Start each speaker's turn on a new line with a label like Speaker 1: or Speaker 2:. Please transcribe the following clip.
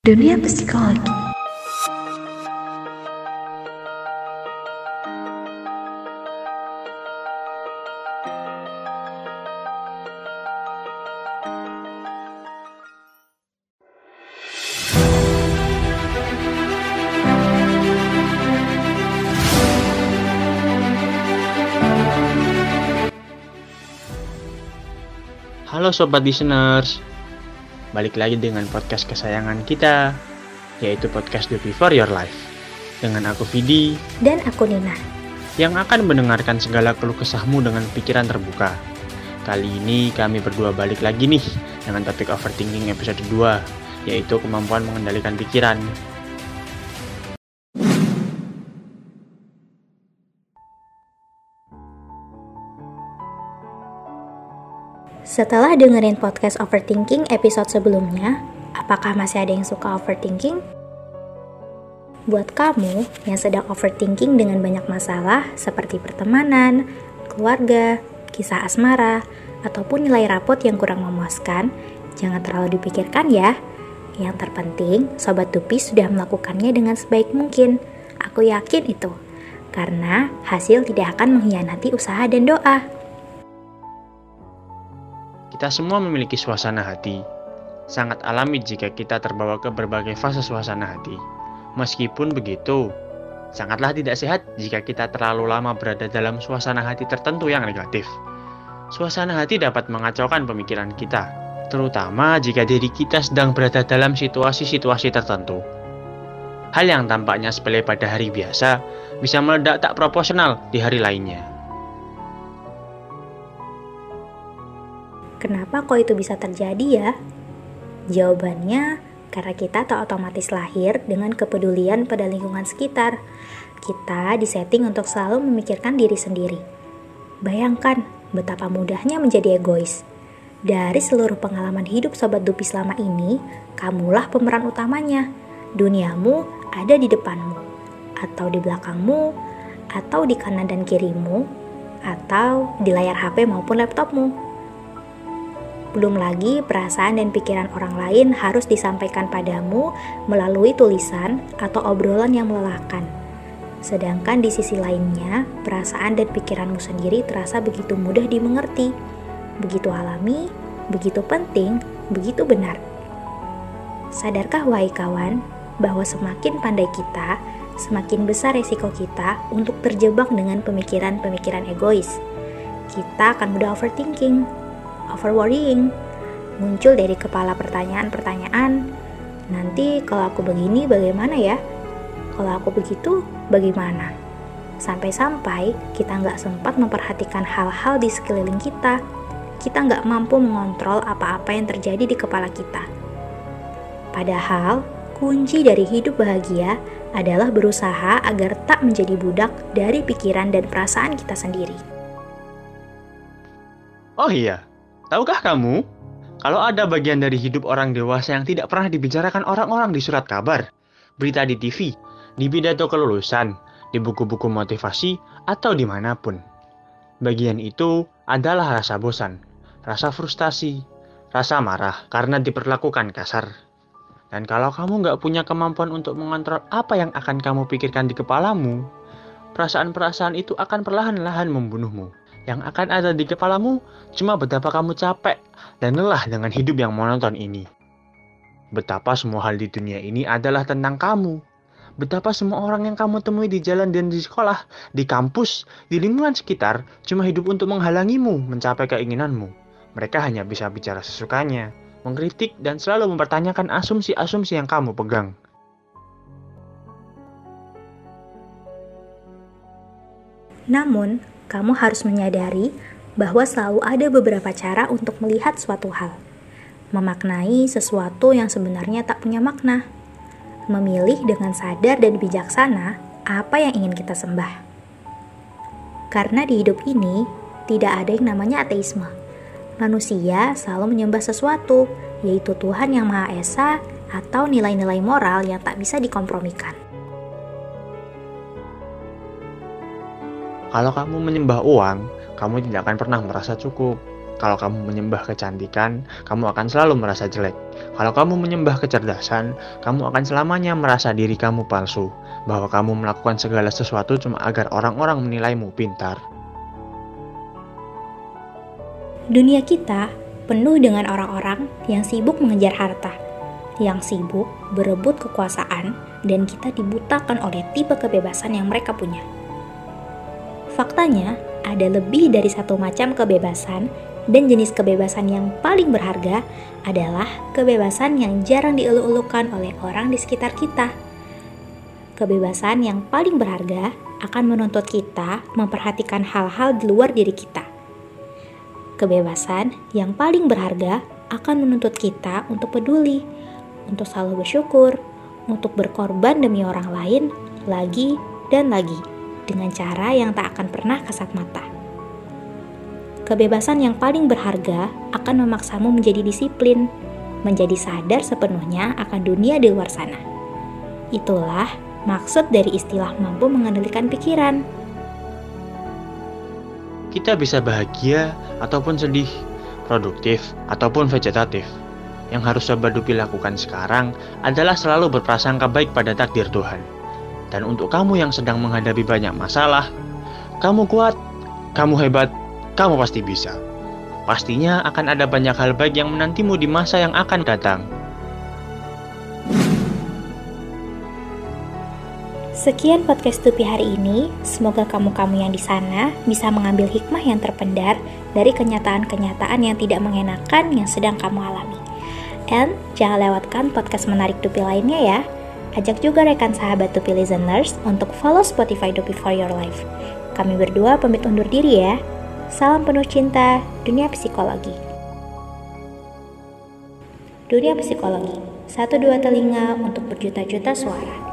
Speaker 1: Dunia Psikologi.
Speaker 2: Halo Sobat Listeners, balik lagi dengan podcast kesayangan kita, yaitu podcast The Before Your Life. Dengan aku Vidi,
Speaker 1: dan aku Nina.
Speaker 2: yang akan mendengarkan segala keluh kesahmu dengan pikiran terbuka. Kali ini kami berdua balik lagi nih dengan topik overthinking episode 2, yaitu kemampuan mengendalikan pikiran.
Speaker 1: Setelah dengerin podcast overthinking episode sebelumnya, apakah masih ada yang suka overthinking? Buat kamu yang sedang overthinking dengan banyak masalah seperti pertemanan, keluarga, kisah asmara, ataupun nilai rapot yang kurang memuaskan, jangan terlalu dipikirkan ya. Yang terpenting, Sobat Tupi sudah melakukannya dengan sebaik mungkin. Aku yakin itu. Karena hasil tidak akan mengkhianati usaha dan doa.
Speaker 2: Kita semua memiliki suasana hati. Sangat alami jika kita terbawa ke berbagai fase suasana hati. Meskipun begitu, sangatlah tidak sehat jika kita terlalu lama berada dalam suasana hati tertentu yang negatif. Suasana hati dapat mengacaukan pemikiran kita, terutama jika diri kita sedang berada dalam situasi-situasi tertentu. Hal yang tampaknya sepele pada hari biasa bisa meledak tak proporsional di hari lainnya.
Speaker 1: Kenapa kok itu bisa terjadi ya? Jawabannya karena kita tak otomatis lahir dengan kepedulian pada lingkungan sekitar. Kita disetting untuk selalu memikirkan diri sendiri. Bayangkan betapa mudahnya menjadi egois. Dari seluruh pengalaman hidup Sobat Dupi selama ini, kamulah pemeran utamanya. Duniamu ada di depanmu, atau di belakangmu, atau di kanan dan kirimu, atau di layar HP maupun laptopmu. Belum lagi perasaan dan pikiran orang lain harus disampaikan padamu melalui tulisan atau obrolan yang melelahkan. Sedangkan di sisi lainnya, perasaan dan pikiranmu sendiri terasa begitu mudah dimengerti, begitu alami, begitu penting, begitu benar. Sadarkah wahai kawan, bahwa semakin pandai kita, semakin besar resiko kita untuk terjebak dengan pemikiran-pemikiran egois. Kita akan mudah overthinking, over worrying, muncul dari kepala pertanyaan-pertanyaan. Nanti kalau aku begini bagaimana ya? Kalau aku begitu bagaimana? Sampai-sampai kita nggak sempat memperhatikan hal-hal di sekeliling kita. Kita nggak mampu mengontrol apa-apa yang terjadi di kepala kita. Padahal, kunci dari hidup bahagia adalah berusaha agar tak menjadi budak dari pikiran dan perasaan kita sendiri.
Speaker 2: Oh iya, tahukah kamu kalau ada bagian dari hidup orang dewasa yang tidak pernah dibicarakan orang-orang di surat kabar, berita di TV, di pidato kelulusan, di buku-buku motivasi, atau di mana pun. Bagian itu adalah rasa bosan, rasa frustasi, rasa marah karena diperlakukan kasar. Dan kalau kamu nggak punya kemampuan untuk mengontrol apa yang akan kamu pikirkan di kepalamu, perasaan-perasaan itu akan perlahan-lahan membunuhmu. Yang akan ada di kepalamu cuma betapa kamu capek dan lelah dengan hidup yang monoton ini. Betapa semua hal di dunia ini adalah tentang kamu. Betapa semua orang yang kamu temui di jalan dan di sekolah, di kampus, di lingkungan sekitar cuma hidup untuk menghalangimu mencapai keinginanmu. Mereka hanya bisa bicara sesukanya, mengkritik dan selalu mempertanyakan asumsi-asumsi yang kamu pegang.
Speaker 1: Namun, kamu harus menyadari bahwa selalu ada beberapa cara untuk melihat suatu hal. Memaknai sesuatu yang sebenarnya tak punya makna. Memilih dengan sadar dan bijaksana apa yang ingin kita sembah. Karena di hidup ini tidak ada yang namanya ateisme. Manusia selalu menyembah sesuatu, yaitu Tuhan yang Maha Esa atau nilai-nilai moral yang tak bisa dikompromikan.
Speaker 2: Kalau kamu menyembah uang, kamu tidak akan pernah merasa cukup. Kalau kamu menyembah kecantikan, kamu akan selalu merasa jelek. Kalau kamu menyembah kecerdasan, kamu akan selamanya merasa diri kamu palsu, bahwa kamu melakukan segala sesuatu cuma agar orang-orang menilaimu pintar.
Speaker 1: Dunia kita penuh dengan orang-orang yang sibuk mengejar harta, yang sibuk berebut kekuasaan, dan kita dibutakan oleh tipe kebebasan yang mereka punya. Faktanya, ada lebih dari satu macam kebebasan dan jenis kebebasan yang paling berharga adalah kebebasan yang jarang dieluk-elukan oleh orang di sekitar kita. Kebebasan yang paling berharga akan menuntut kita memperhatikan hal-hal di luar diri kita. Kebebasan yang paling berharga akan menuntut kita untuk peduli, untuk selalu bersyukur, untuk berkorban demi orang lain lagi dan lagi dengan cara yang tak akan pernah kasat mata. Kebebasan yang paling berharga akan memaksamu menjadi disiplin, menjadi sadar sepenuhnya akan dunia di luar sana. Itulah maksud dari istilah mampu mengendalikan pikiran.
Speaker 2: Kita bisa bahagia ataupun sedih, produktif ataupun vegetatif. Yang harus Sobat Dupi lakukan sekarang adalah selalu berprasangka baik pada takdir Tuhan. Dan untuk kamu yang sedang menghadapi banyak masalah, kamu kuat, kamu hebat, kamu pasti bisa. Pastinya akan ada banyak hal baik yang menantimu di masa yang akan datang.
Speaker 1: Sekian podcast Tupi hari ini. Semoga kamu-kamu yang di sana bisa mengambil hikmah yang terpendar dari kenyataan-kenyataan yang tidak mengenakan yang sedang kamu alami. And jangan lewatkan podcast menarik Tupi lainnya ya. Ajak juga rekan sahabat Tupi listeners untuk follow Spotify Tupi for Your Life. Kami berdua pamit undur diri ya. Salam penuh cinta, dunia psikologi. Dunia psikologi, satu dua telinga untuk berjuta-juta suara.